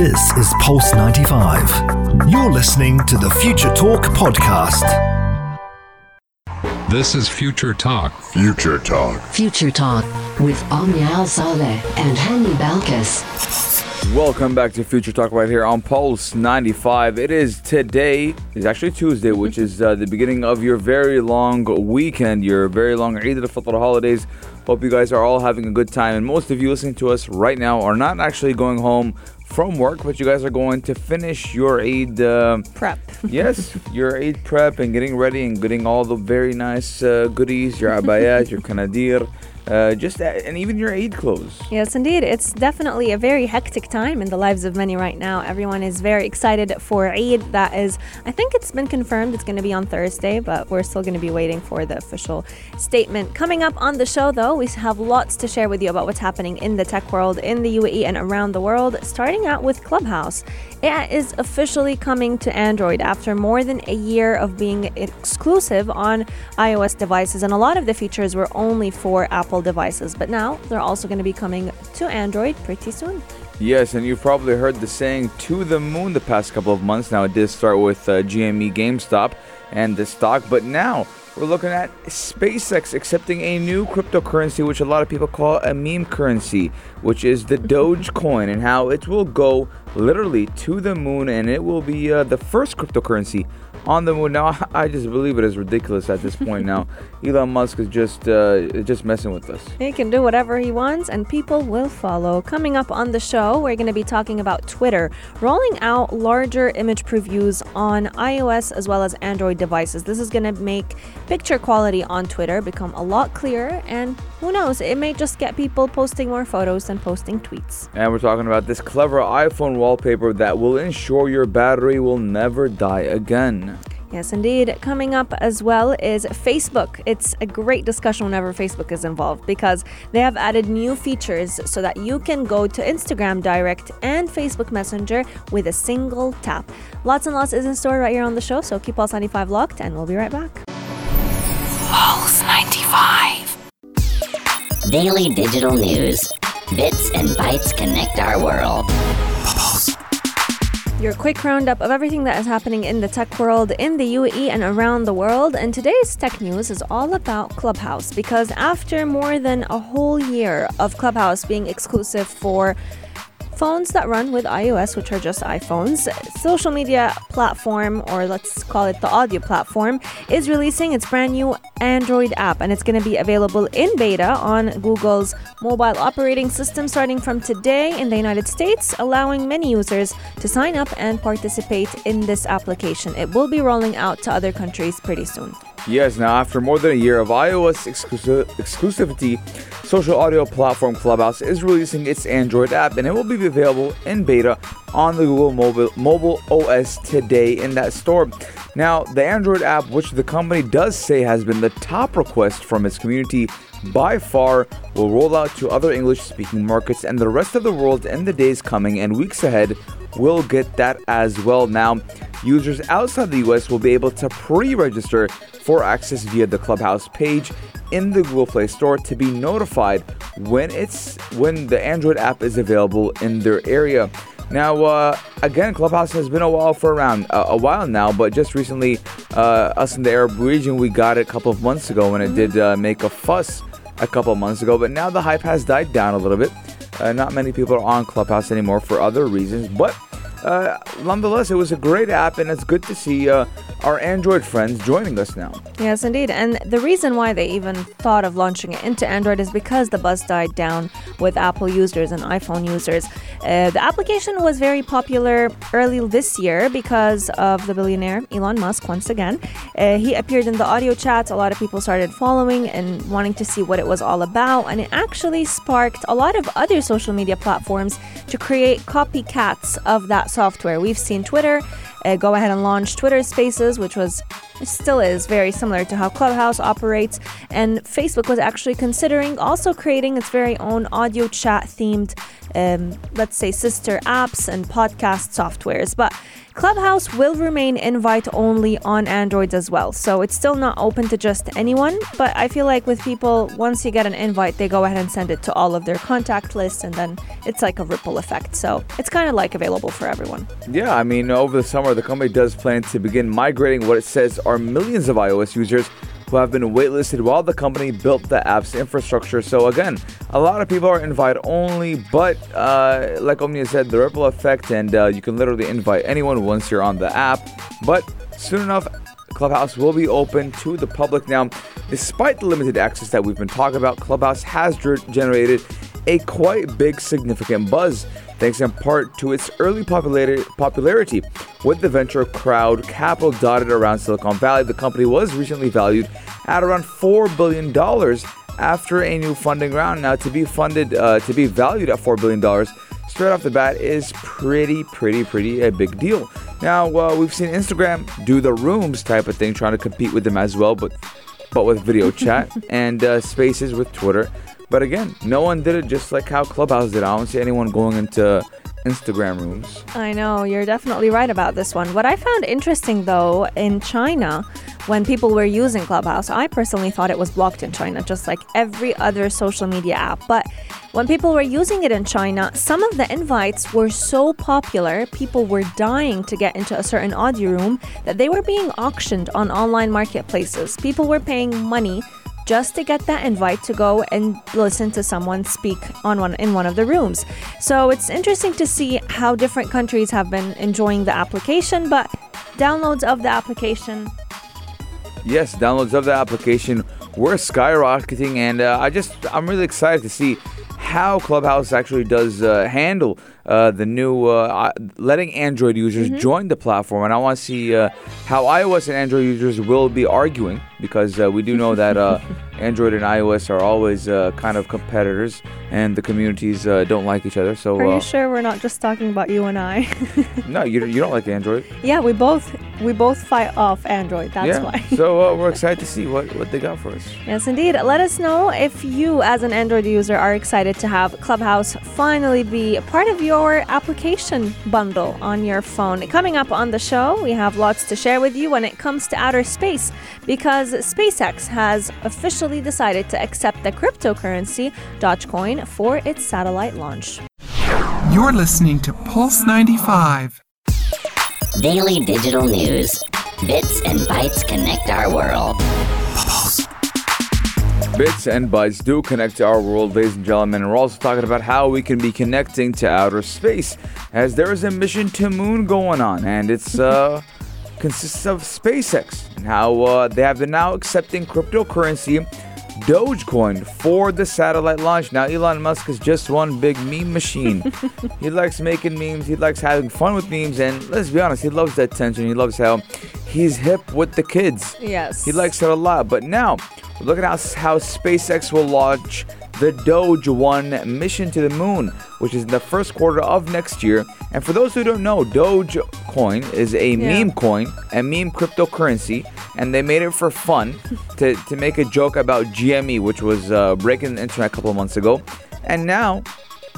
This is Pulse 95. You're listening to the Future Talk podcast. This is Future Talk. Future Talk. Future Talk with Omnial Saleh and Hani Balkis. Welcome back to Future Talk right here on Pulse 95. It is today, it's actually Tuesday, which is uh, the beginning of your very long weekend, your very long Eid al-Fitr holidays. Hope you guys are all having a good time. And most of you listening to us right now are not actually going home from work, but you guys are going to finish your Eid uh, prep. yes, your Eid prep and getting ready and getting all the very nice uh, goodies, your abayat, your kanadir uh, just and even your Eid clothes. Yes, indeed. It's definitely a very hectic time in the lives of many right now. Everyone is very excited for Eid. That is, I think it's been confirmed it's going to be on Thursday, but we're still going to be waiting for the official statement. Coming up on the show, though, we have lots to share with you about what's happening in the tech world, in the UAE, and around the world, starting out with Clubhouse. It is officially coming to Android after more than a year of being exclusive on iOS devices, and a lot of the features were only for Apple devices. But now they're also going to be coming to Android pretty soon. Yes, and you've probably heard the saying to the moon the past couple of months. Now, it did start with uh, GME GameStop and the stock, but now we're looking at SpaceX accepting a new cryptocurrency, which a lot of people call a meme currency, which is the Dogecoin, and how it will go literally to the moon, and it will be uh, the first cryptocurrency on the moon. Now, I just believe it is ridiculous at this point. now, Elon Musk is just uh, just messing with us. He can do whatever he wants, and people will follow. Coming up on the show, we're going to be talking about Twitter rolling out larger image previews on iOS as well as Android devices. This is going to make picture quality on Twitter become a lot clearer, and who knows, it may just get people posting more photos than posting tweets. And we're talking about this clever iPhone wallpaper that will ensure your battery will never die again. Yes, indeed. Coming up as well is Facebook. It's a great discussion whenever Facebook is involved because they have added new features so that you can go to Instagram Direct and Facebook Messenger with a single tap. Lots and lots is in store right here on the show, so keep Pulse 95 locked and we'll be right back. Pulse 95. Daily digital news. Bits and bytes connect our world. Your quick roundup of everything that is happening in the tech world in the UAE and around the world. And today's tech news is all about Clubhouse because after more than a whole year of Clubhouse being exclusive for phones that run with iOS, which are just iPhones, social media platform, or let's call it the audio platform, is releasing its brand new Android app, and it's going to be available in beta on Google's mobile operating system starting from today in the United States, allowing many users to sign up and participate in this application. It will be rolling out to other countries pretty soon. Yes, now after more than a year of iOS exclusiv- exclusivity, social audio platform Clubhouse is releasing its Android app and it will be available in beta on the Google mobile, mobile OS today in that store. Now, the Android app, which the company does say has been the top request from its community by far, will roll out to other English speaking markets and the rest of the world in the days coming and weeks ahead will get that as well. Now, users outside the US will be able to pre register for access via the Clubhouse page in the Google Play Store to be notified when it's when the Android app is available in their area. Now, uh, again, Clubhouse has been a while for around uh, a while now, but just recently, uh, us in the Arab region, we got it a couple of months ago, and it did uh, make a fuss a couple of months ago. But now the hype has died down a little bit. Uh, not many people are on Clubhouse anymore for other reasons, but uh, nonetheless, it was a great app, and it's good to see uh, our Android friends joining us now. Yes, indeed. And the reason why they even thought of launching it into Android is because the buzz died down with Apple users and iPhone users. Uh, the application was very popular early this year because of the billionaire Elon Musk once again. Uh, he appeared in the audio chats. A lot of people started following and wanting to see what it was all about. And it actually sparked a lot of other social media platforms to create copycats of that software. We've seen Twitter uh, go ahead and launch Twitter Spaces, which was still is very similar to how Clubhouse operates, and Facebook was actually considering also creating its very own audio chat themed, um, let's say, sister apps and podcast softwares. But Clubhouse will remain invite only on Androids as well. So it's still not open to just anyone. But I feel like with people, once you get an invite, they go ahead and send it to all of their contact lists, and then it's like a ripple effect. So it's kind of like available for everyone. Yeah, I mean, over the summer, the company does plan to begin migrating what it says are millions of iOS users who have been waitlisted while the company built the app's infrastructure. So again, a lot of people are invite only, but uh, like Omnia said, the ripple effect, and uh, you can literally invite anyone once you're on the app. But soon enough, Clubhouse will be open to the public now. Despite the limited access that we've been talking about, Clubhouse has generated a quite big significant buzz thanks in part to its early popularity, popularity with the venture crowd capital dotted around Silicon Valley. The company was recently valued at around $4 billion after a new funding round. Now, to be funded, uh, to be valued at $4 billion straight off the bat is pretty, pretty, pretty a big deal. Now, uh, we've seen Instagram do the rooms type of thing, trying to compete with them as well, but but with video chat and uh, spaces with Twitter. But again, no one did it just like how Clubhouse did. I don't see anyone going into Instagram rooms. I know, you're definitely right about this one. What I found interesting though in China, when people were using Clubhouse, I personally thought it was blocked in China, just like every other social media app. But when people were using it in China, some of the invites were so popular, people were dying to get into a certain audio room that they were being auctioned on online marketplaces. People were paying money just to get that invite to go and listen to someone speak on one in one of the rooms. So it's interesting to see how different countries have been enjoying the application, but downloads of the application Yes, downloads of the application were skyrocketing, and uh, I just I'm really excited to see how Clubhouse actually does uh, handle uh, the new uh, letting Android users Mm-hmm. join the platform, and I want to see uh, how iOS and Android users will be arguing because uh, we do know that uh, Android and iOS are always uh, kind of competitors, and the communities uh, don't like each other. So Are uh, you sure we're not just talking about you and I? no, you, you don't like Android. yeah, we both we both fight off Android. That's yeah. why. so uh, we're excited to see what, what they got for us. Yes, indeed. Let us know if you, as an Android user, are excited to have Clubhouse finally be part of your application bundle on your phone. Coming up on the show, we have lots to share with you when it comes to outer space because SpaceX has officially decided to accept the cryptocurrency Dogecoin for its satellite launch. You're listening to Pulse 95. Daily digital news. Bits and bytes connect our world. Bits and bytes do connect to our world, ladies and gentlemen. And we're also talking about how we can be connecting to outer space, as there is a mission to moon going on, and it's uh, consists of SpaceX and how uh, they have been now accepting cryptocurrency Dogecoin for the satellite launch. Now, Elon Musk is just one big meme machine. he likes making memes, he likes having fun with memes, and let's be honest, he loves that attention. He loves how he's hip with the kids. Yes. He likes it a lot. But now, look at how, how SpaceX will launch the Doge 1 mission to the moon, which is in the first quarter of next year. And for those who don't know, Doge coin is a Yeah. meme coin, a meme cryptocurrency, and they made it for fun to, to make a joke about GME, which was uh, breaking the internet a couple of months ago. And now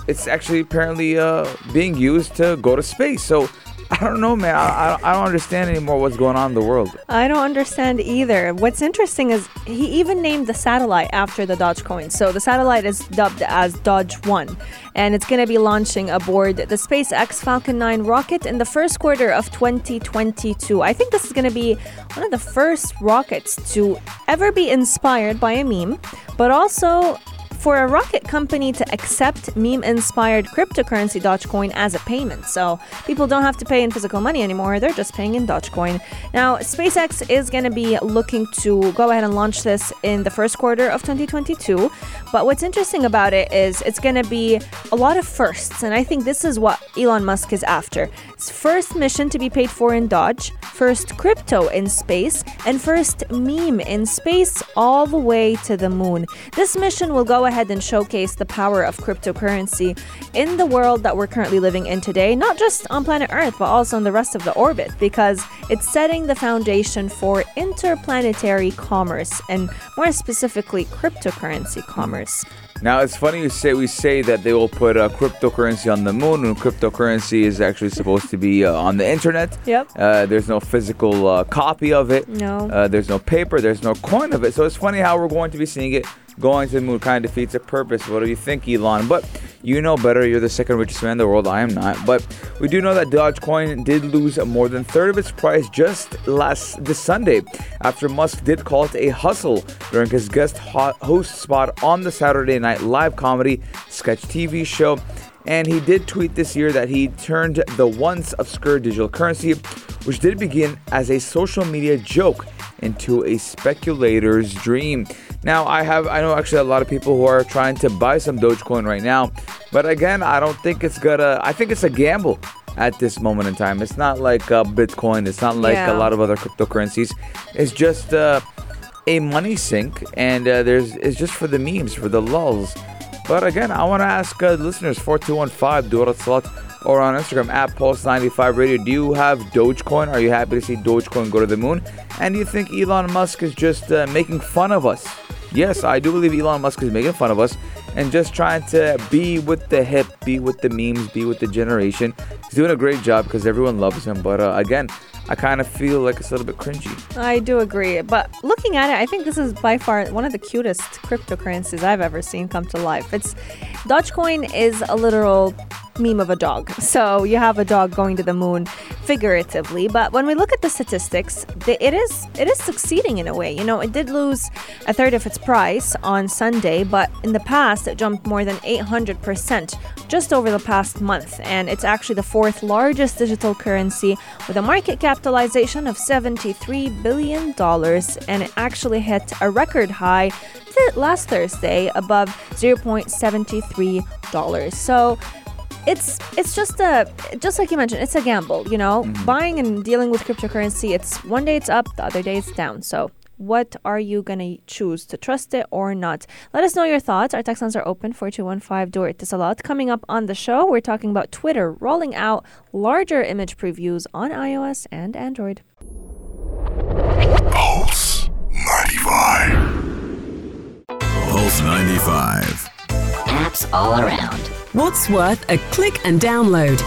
it's actually apparently uh, being used to go to space. So I don't know, man. I, I, don't understand anymore what's going on in the world. I don't understand either. What's interesting is he even named the satellite after the Dogecoin. So the satellite is dubbed as Doge 1, and it's going to be launching aboard the SpaceX Falcon 9 rocket in the first quarter of 2022. I think this is going to be one of the first rockets to ever be inspired by a meme, but also for a rocket company to accept meme inspired cryptocurrency Dogecoin as a payment. So people don't have to pay in physical money anymore, they're just paying in Dogecoin. Now, SpaceX is going to be looking to go ahead and launch this in the first quarter of 2022. But what's interesting about it is it's going to be a lot of firsts. And I think this is what Elon Musk is after. His first mission to be paid for in Doge, first crypto in space, and first meme in space all the way to the moon. This mission will go ahead ahead and showcase the power of cryptocurrency in the world that we're currently living in today, not just on planet Earth, but also in the rest of the orbit, because it's setting the foundation for interplanetary commerce and more specifically cryptocurrency commerce. Now it's funny you say we say that they will put uh, cryptocurrency on the moon when cryptocurrency is actually supposed to be uh, on the internet. Yep. Uh, there's no physical uh, copy of it. No. Uh, there's no paper. There's no coin of it. So it's funny how we're going to be seeing it going to the moon. Kind of defeats the purpose. What do you think, Elon? But you know better. You're the second richest man in the world. I am not. But we do know that Dogecoin did lose more than third of its price just last this Sunday after Musk did call it a hustle during his guest host spot on the Saturday Night Live comedy sketch TV show. And he did tweet this year that he turned the once obscure digital currency, which did begin as a social media joke, into a speculator's dream. Now, I have I know actually a lot of people who are trying to buy some Dogecoin right now, but again, I don't think it's gonna. I think it's a gamble at this moment in time. It's not like uh, Bitcoin. It's not like Yeah. a lot of other cryptocurrencies. It's just uh, a money sink, and uh, there's it's just for the memes, for the lulls. But again, I want to ask uh, listeners 4215 du or Etisalat or on Instagram at Pulse95 Radio. Do you have Dogecoin? Are you happy to see Dogecoin go to the moon? And do you think Elon Musk is just uh, making fun of us? Yes, I do believe Elon Musk is making fun of us and just trying to be with the hip, be with the memes, be with the generation. He's doing a great job because everyone loves him. But uh, again, I kind of feel like it's a little bit cringy. I do agree, but looking at it, I think this is by far one of the cutest cryptocurrencies I've ever seen come to life. It's Dogecoin is a literal meme of a dog. So you have a dog going to the moon figuratively, but when we look at the statistics, it is it is succeeding in a way. You know, it did lose a third of its price on Sunday, but in the past it jumped more than 800% just over the past month, and it's actually the fourth largest digital currency with a market capitalization of 73 billion dollars, and it actually hit a record high last Thursday above 0.73 dollars. So it's it's just a just like you mentioned it's a gamble you know? Mm-hmm. Buying and dealing with cryptocurrency it's one day it's up the other day it's down. So what are you gonna choose to trust it or not? Let us know your thoughts. Our text lines are open 4215 do it this a lot. Coming up on the show we're talking about twitter rolling out larger image previews on ios and android. Pulse 95. Pulse 95. Apps all around. What's worth a click and download?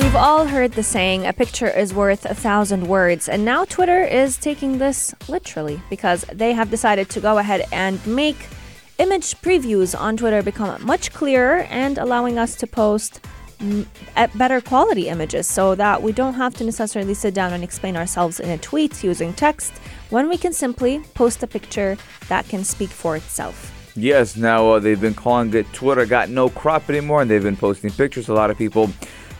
We've all heard the saying, a picture is worth a thousand words, and now Twitter is taking this literally because they have decided to go ahead and make image previews on Twitter become much clearer and allowing us to post at better quality images so that we don't have to necessarily sit down and explain ourselves in a tweet using text when we can simply post a picture that can speak for itself. Yes, now uh, they've been calling it Twitter got no crop anymore, and they've been posting pictures. A lot of people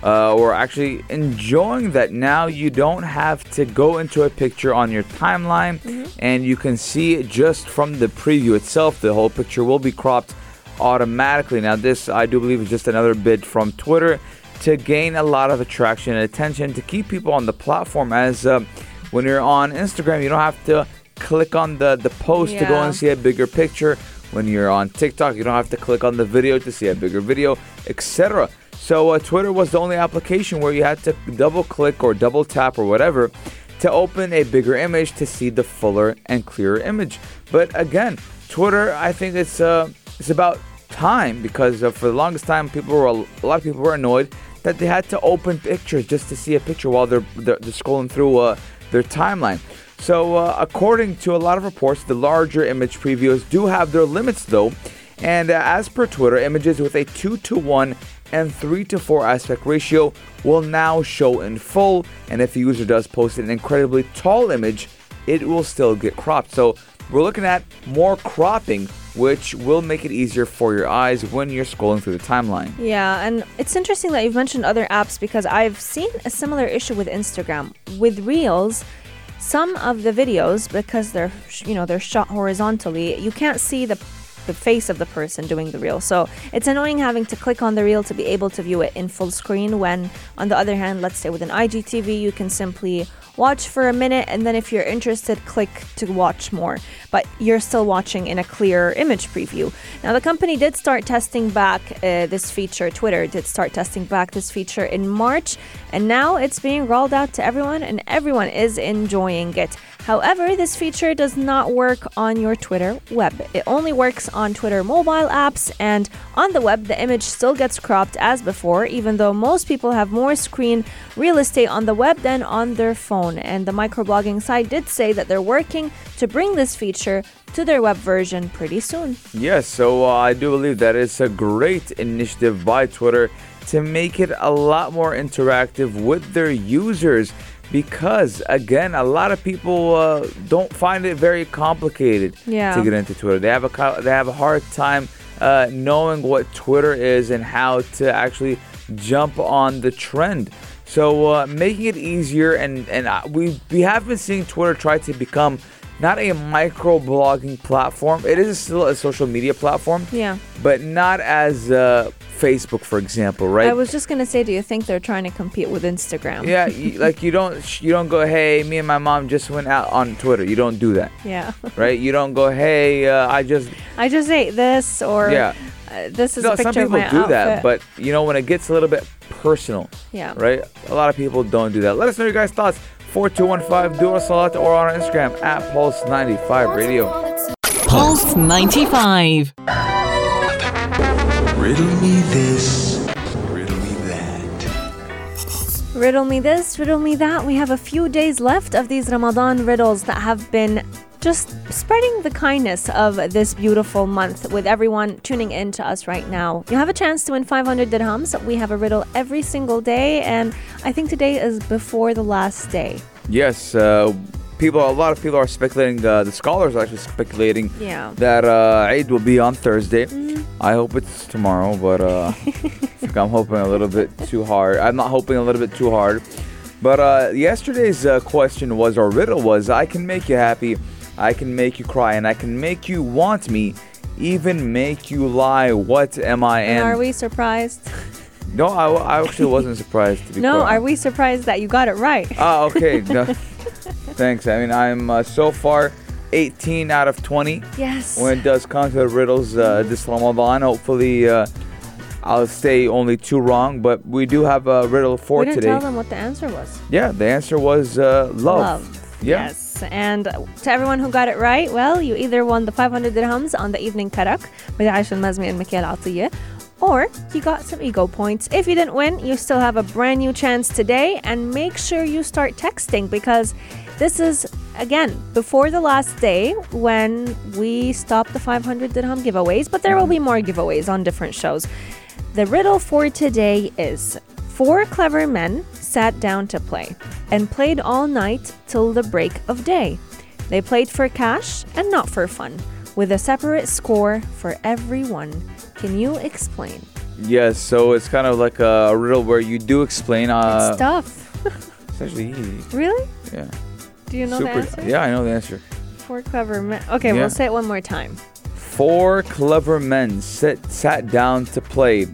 uh, were actually enjoying that. Now you don't have to go into a picture on your timeline, and you can see it just from the preview itself. The whole picture will be cropped automatically. Now, this I do believe is just another bid from Twitter to gain a lot of attraction and attention to keep people on the platform. As uh, when you're on Instagram, you don't have to click on the the post to go and see a bigger picture. When you're on TikTok, you don't have to click on the video to see a bigger video, etc. So uh, Twitter was the only application where you had to double click or double tap or whatever to open a bigger image to see the fuller and clearer image. But again, Twitter, I think it's uh, it's about time because uh, for the longest time, people were a lot of people were annoyed that they had to open pictures just to see a picture while they're they're, they're scrolling through uh, their timeline. So, uh, according to a lot of reports, the larger image previews do have their limits, though. And uh, as per Twitter, images with a 2 to 1 and 3 to 4 aspect ratio will now show in full. And if a user does post an incredibly tall image, it will still get cropped. So, we're looking at more cropping, which will make it easier for your eyes when you're scrolling through the timeline. Yeah, and it's interesting that you've mentioned other apps because I've seen a similar issue with Instagram. With Reels, some of the videos because they're you know they're shot horizontally, you can't see the the face of the person doing the reel. So it's annoying having to click on the reel to be able to view it in full screen when on the other hand, let's say with an IGTV, you can simply watch for a minute, and then if you're interested, click to watch more. But you're still watching in a clear image preview. Now, the company did start testing back uh, this feature, Twitter did start testing back this feature in March, and now it's being rolled out to everyone, and everyone is enjoying it. However, this feature does not work on your Twitter web. It only works on Twitter mobile apps, and on the web, the image still gets cropped as before, even though most people have more screen real estate on the web than on their phone. And the microblogging site did say that they're working to bring this feature to their web version pretty soon. Yes, so uh, I do believe that it's a great initiative by Twitter to make it a lot more interactive with their users because again a lot of people uh, don't find it very complicated Yeah. to get into twitter they have a they have a hard time uh, knowing what twitter is and how to actually jump on the trend so uh, making it easier and and uh, we we have been seeing twitter try to become not a micro blogging platform it is still a social media platform Yeah. but not as uh, facebook for example right I was just gonna say, do you think they're trying to compete with Instagram? yeah, you, like you don't you don't go, hey, me and my mom just went out on Twitter. You don't do that, Yeah. right? You don't go, hey, uh, I just I just ate this, or yeah. uh, this is No, a picture some people of my do outfit. that, but you know when it gets a little bit personal, yeah. right? A lot of people don't do that. Let us know your guys' thoughts. Four two one five. Do us a lot or on our Instagram at Pulse ninety five Radio. Pulse 95. Riddle me this, riddle me that. Riddle me this, riddle me that. We have a few days left of these Ramadan riddles that have been just spreading the kindness of this beautiful month with everyone tuning in to us right now. You have a chance to win 500 dirhams. We have a riddle every single day, and I think today is before the last day. Yes, uh, people. A lot of people are speculating. Uh, the scholars are actually speculating Yeah. that uh, Eid will be on Thursday. I hope it's tomorrow, but uh, I'm hoping a little bit too hard. I'm not hoping a little bit too hard. But uh, yesterday's uh, question was, or riddle was, I can make you happy, I can make you cry, and I can make you want me, even make you lie. What am I? And are we surprised? No, I, I actually wasn't surprised to be No, quite are we surprised that you got it right? Ah, okay. No, thanks. I mean, I'm uh, so far 18 out of 20 Yes. when it does come to the riddles uh, this Ramadan. Hopefully, uh, I'll stay only two wrong, but we do have a riddle for we didn't today. tell them what the answer was. Yeah, the answer was uh, love. Yeah. Yes. And to everyone who got it right, well, you either won the 500 dirhams on the evening karak with Aisha Al-Mazmi and Mikhail Atiyah, or you got some ego points. If you didn't win, you still have a brand new chance today, and make sure you start texting because this is, again, before the last day when we stop the 500 dirham giveaways, but there will be mm-hmm. more giveaways on different shows. The riddle for today is Four clever men sat down to play and played all night till the break of day. They played for cash and not for fun, with a separate score for everyone. Can you explain? Yes, so it's kind of like a riddle where you do explain. Uh, it's tough. it's actually easy. really? Yeah. Do you know the answer? Yeah, I know the answer. Four clever men. Okay, Yeah. we'll say it one more time. Four clever men sit, sat down to play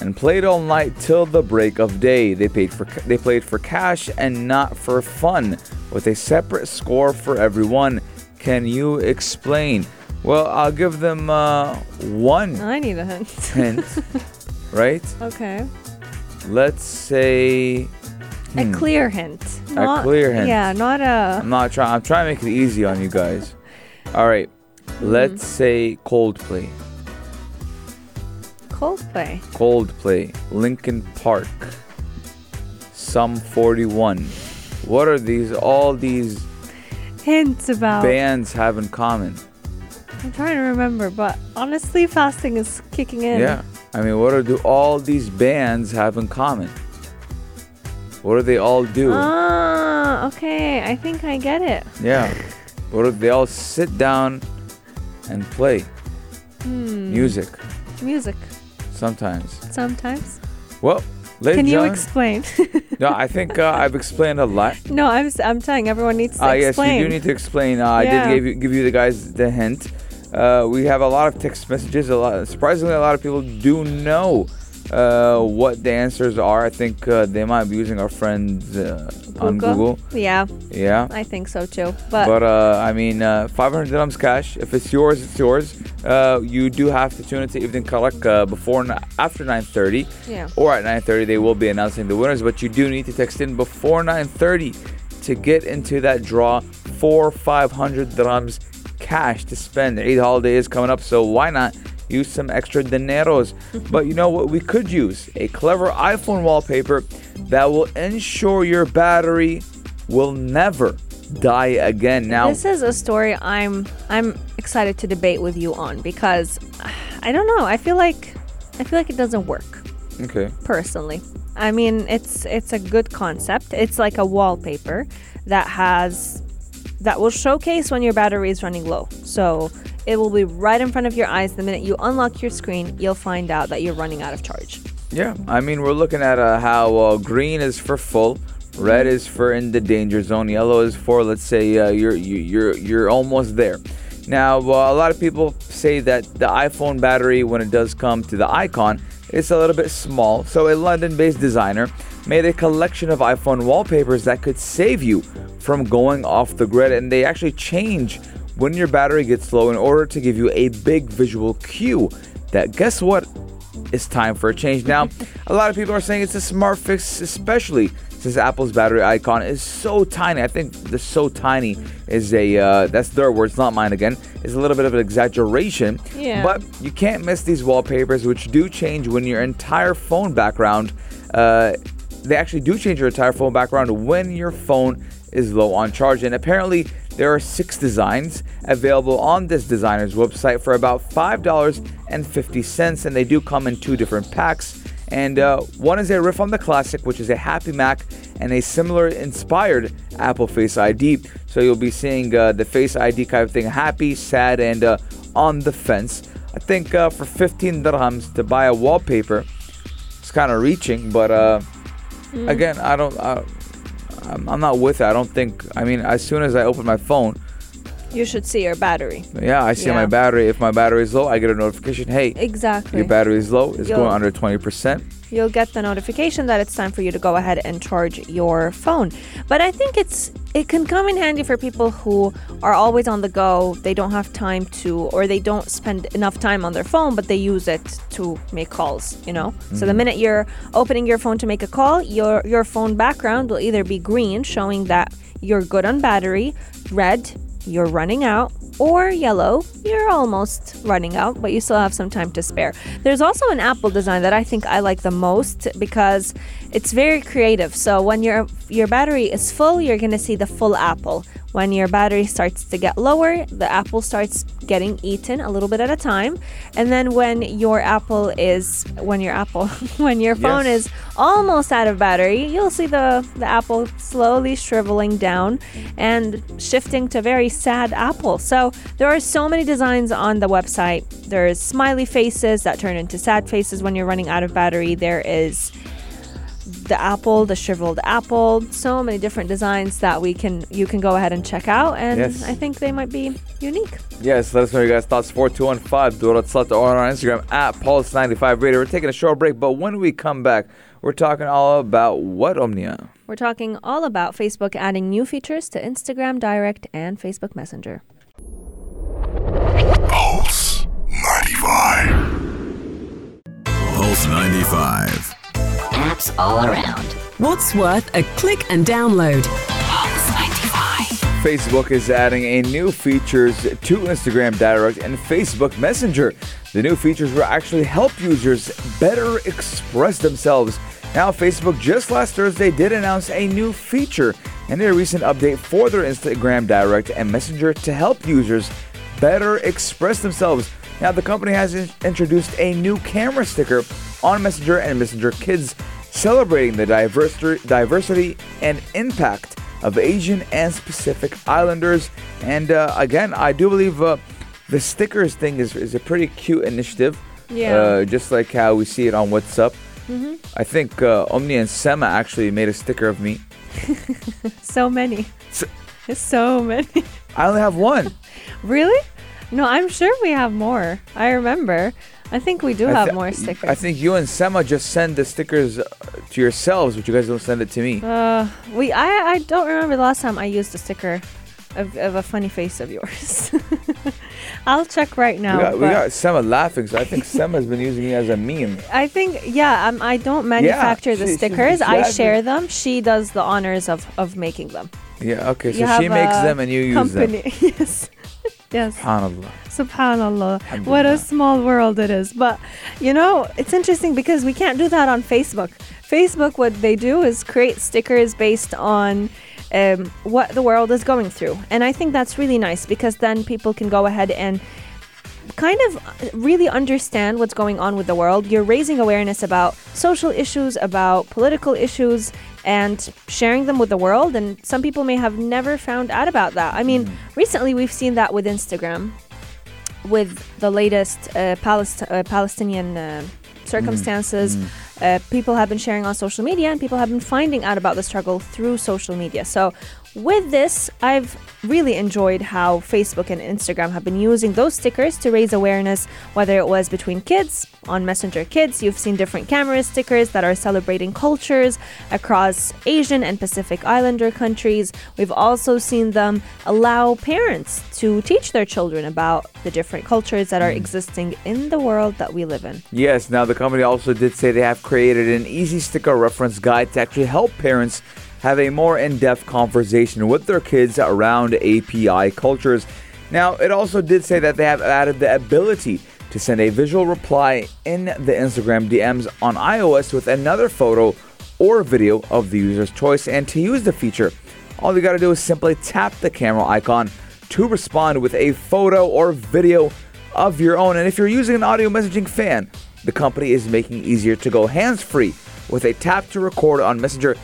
and played all night till the break of day. They paid for they played for cash and not for fun, with a separate score for everyone. Can you explain? Well, I'll give them uh, one I need a hint. hint, right? okay. Let's say A clear hint. A clear hint. Yeah, not a. I'm not trying. I'm trying to make it easy on you guys. All right, let's say Coldplay. Coldplay. Coldplay, Linkin Park, Sum 41. What are these? All these Hints about. bands have in common? I'm trying to remember, but honestly, fasting is kicking in. Yeah, I mean, what do all these bands have in common? What do they all do? Ah, okay. I think I get it. yeah, what do they all sit down and play Hmm. music Music. Sometimes? Sometimes. Well, ladies Can you gentlemen, explain? no, I think uh, I've explained a lot. no, I'm, I'm saying everyone needs to Ah, yes, you do need to explain. Uh, I did give you, give you the guys the hint. Uh, we have a lot of text messages. A lot, surprisingly, a lot of people do know uh, what the answers are. I think uh, they might be using our friends uh, on Google. Yeah, Yeah. I think so too. But, But uh, I mean, uh, 500 dirhams cash. If it's yours, it's yours. Uh, you do have to tune into Evening Karak uh, before and after 9:30, Yeah. or at 9:30 they will be announcing the winners. But you do need to text in before 9:30 to get into that draw for 500 dirhams cash to spend. The Eid holiday is coming up, so why not? Use some extra dineros. but you know what? We could use a clever iPhone wallpaper that will ensure your battery will never die again. Now, this is a story I'm I'm excited to debate with you on because I don't know. I feel like I feel like it doesn't work okay. personally. I mean, it's it's a good concept. It's like a wallpaper that has that will showcase when your battery is running low. So it will be right in front of your eyes the minute you unlock your screen. You'll find out that you're running out of charge. Yeah, I mean, we're looking at uh, how uh, green is for full, red is for in the danger zone, yellow is for let's say uh, you're you, you're you're almost there. Now, uh, a lot of people say that the iPhone battery, when it does come to the icon, it's a little bit small. So a London-based designer made a collection of iPhone wallpapers that could save you from going off the grid, and they actually change when your battery gets low in order to give you a big visual cue that guess what it's time for a change. Now, a lot of people are saying it's a smart fix, especially since Apple's battery icon is so tiny. I think the so tiny is a, uh, that's their words, not mine again, It's a little bit of an exaggeration. Yeah. But you can't miss these wallpapers, which do change when your entire phone background, uh, they actually do change your entire phone background when your phone is low on charge. And apparently, there are six designs available on this designer's website for about $5.50, and they do come in two different packs. And uh, one is a riff on the classic, which is a Happy Mac, and a similar inspired Apple Face ID. So you'll be seeing uh, the Face ID kind of thing happy, sad, and uh, on the fence. I think uh, for 15 dirhams to buy a wallpaper, it's kind of reaching, but uh, again, I don't. I'm, I'm not with it. I don't think. I mean, as soon as I open my phone, You should see your battery. yeah, I see Yeah. my battery. If my battery is low, I get a notification. Hey, Exactly. your battery is low. It's You'll- going under 20%. you'll get the notification that it's time for you to go ahead and charge your phone. But I think it's it can come in handy for people who are always on the go. They don't have time to or they don't spend enough time on their phone, but they use it to make calls, you know? So the mm-hmm. minute you're opening your phone to make a call, your your phone background will either be green showing that you're good on battery, red, you're running out, or yellow, you're almost running out, but you still have some time to spare. There's also an Apple design that I think I like the most because it's very creative. So when your your battery is full, you're gonna see the full apple. When your battery starts to get lower, the apple starts getting eaten a little bit at a time. And then when your apple is when your apple when your phone Yes. is almost out of battery, you'll see the, the apple slowly shriveling down and shifting to very sad apple. So there are so many designs on the website. There's smiley faces that turn into sad faces when you're running out of battery. There is the apple, the shriveled apple, so many different designs that we can you can go ahead and check out and Yes. I think they might be unique. Yes, let us know your guys' thoughts. 4215 du or Etisalat or on Instagram at Pulse95 Radio. We're taking a short break, but when we come back, we're talking all about what, Omnia? We're talking all about Facebook adding new features to Instagram Direct and Facebook Messenger. Pulse 95. Pulse 95. Apps all around. What's worth a click and download? Facebook is adding a new features to Instagram Direct and Facebook Messenger. The new features will actually help users better express themselves. Now, Facebook just last Thursday did announce a new feature and a recent update for their Instagram Direct and Messenger to help users better express themselves. Now, the company has in- introduced a new camera sticker on Messenger and Messenger Kids, celebrating the diversity, diversity and impact of Asian and Pacific Islanders. And uh, again, I do believe uh, the stickers thing is, is a pretty cute initiative. Yeah. Uh, just like how we see it on WhatsApp. I think uh, Omnia and Sema actually made a sticker of me. So many. So- So many. I only have one. Really? No, I'm sure we have more. I remember. I think we do I have more stickers. I think you and Sema just send the stickers uh, to yourselves, but you guys don't send it to me. Uh, we I I don't remember the last time I used a sticker of, of a funny face of yours. I'll check right now. we got, we got Sema laughing, so I think Sema's been using me as a meme. I think yeah. Um, I don't manufacture the she- she- stickers. she I share them. She does the honors of of making them. Yeah, okay, so she makes them and you use them. company. yes. Yes. Subhanallah. Subhanallah. What a small world it is. But, you know, it's interesting because we can't do that on Facebook. Facebook, what they do is create stickers based on um, what the world is going through. And I think that's really nice because then people can go ahead and kind of uh, really understand what's going on with the world. You're raising awareness about social issues, about political issues, and sharing them with the world. And some people may have never found out about that. I mean, recently we've seen that with Instagram, with the latest uh, Palest- uh, Palestinian uh, circumstances. Uh, people have been sharing on social media, and people have been finding out about the struggle through social media. So, with this, I've really enjoyed how Facebook and Instagram have been using those stickers to raise awareness, whether it was between kids on Messenger Kids. You've seen different camera stickers that are celebrating cultures across Asian and Pacific Islander countries. We've also seen them allow parents to teach their children about the different cultures that are existing in the world that we live in. Yes, now the company also did say they have created an easy sticker reference guide to actually help parents have a more in depth conversation with their kids around API cultures. Now, it also did say that they have added the ability to send a visual reply in the Instagram DMs on iOS with another photo or video of the user's choice. And to use the feature, all you gotta do is simply tap the camera icon to respond with a photo or video of your own. And if you're using an audio messaging fan, the company is making it easier to go hands free with a tap to record on Messenger.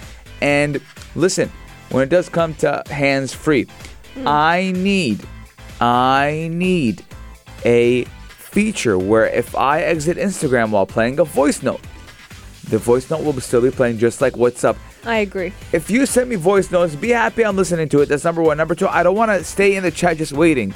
And listen, when it does come to hands free, hmm. I need, I need a feature where if I exit Instagram while playing a voice note, the voice note will still be playing just like WhatsApp. I agree. If you send me voice notes, be happy I'm listening to it. That's number one. Number two, I don't want to stay in the chat just waiting,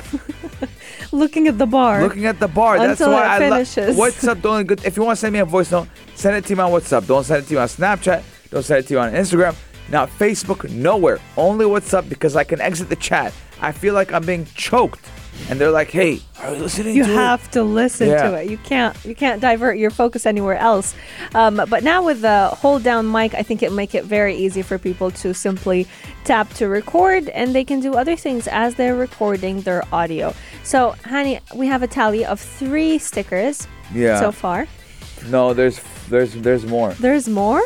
Looking at the bar. looking at the bar. That's why I finishes. WhatsApp. The only good. If you want to send me a voice note, send it to me on WhatsApp. Don't send it to me on Snapchat. Don't send it to you on Instagram. Not Facebook. Nowhere. Only WhatsApp because I can exit the chat. I feel like I'm being choked, and they're like, "Hey, are you listening you to it?" have to listen Yeah. to it. You can't you can't divert your focus anywhere else. Um, but now with the hold down mic, I think it make it very easy for people to simply tap to record, and they can do other things as they're recording their audio. So, Hani, we have a tally of three stickers Yeah. so far. No, there's there's there's more. There's more.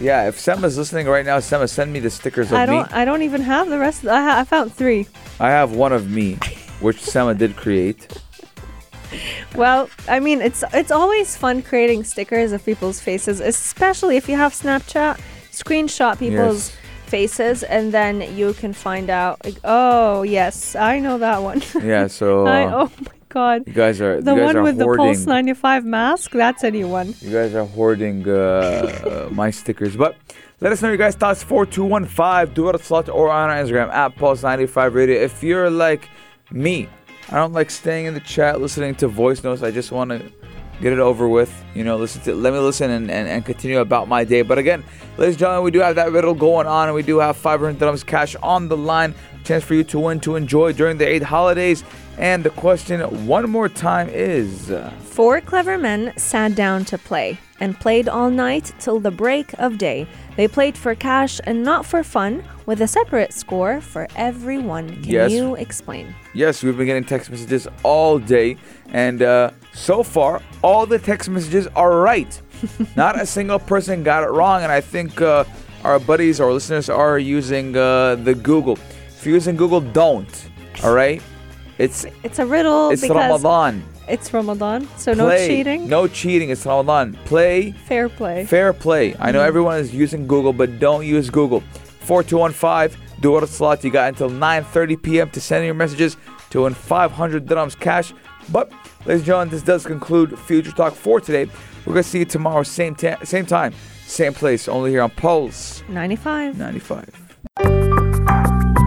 Yeah, if Sema's listening right now, Sema, send me the stickers of I don't. I don't even have the rest. I, ha- I found three. I have one of me, which Sema did create. Well, I mean, it's it's always fun creating stickers of people's faces, especially if you have Snapchat. Screenshot people's Yes. faces, and then you can find out. Like, oh yes, I know that one. Yeah, so I, uh, oh my god, you guys are the guys one are with the hoarding. Pulse 95 mask. That's a new one. You guys are hoarding uh, uh, my stickers. But let us know your guys' thoughts. 4215 do it at slot or on our Instagram at Pulse95 Radio. If you're like me, I don't like staying in the chat listening to voice notes. I just want to get it over with. You know, listen to let me listen and, and, and continue about my day. But again, ladies and gentlemen, we do have that riddle going on and we do have 500 dirhams cash on the line. Chance for you to win to enjoy during the Eid holidays. And the question one more time is Four clever men sat down to play and played all night till the break of day. They played for cash and not for fun, with a separate score for everyone. Can Yes. you explain? Yes, we've been getting text messages all day, and uh, so far, all the text messages are right. Not a single person got it wrong, and I think uh, our buddies or listeners are using uh, the Google. If you're using Google, don't. All right? It's It's a riddle it's because Ramadan. It's Ramadan, so no cheating. No cheating. It's Ramadan. Play Fair play. Fair play. I know mm-hmm. everyone is using Google, but don't use Google. 4215, do it slot. You got until 9.30 p.m. to send your messages to win 500 dirhams cash. But, ladies and gentlemen, this does conclude Future Talk for today. We're going to see you tomorrow, same, ta- same time, same place, only here on Pulse 95. 95.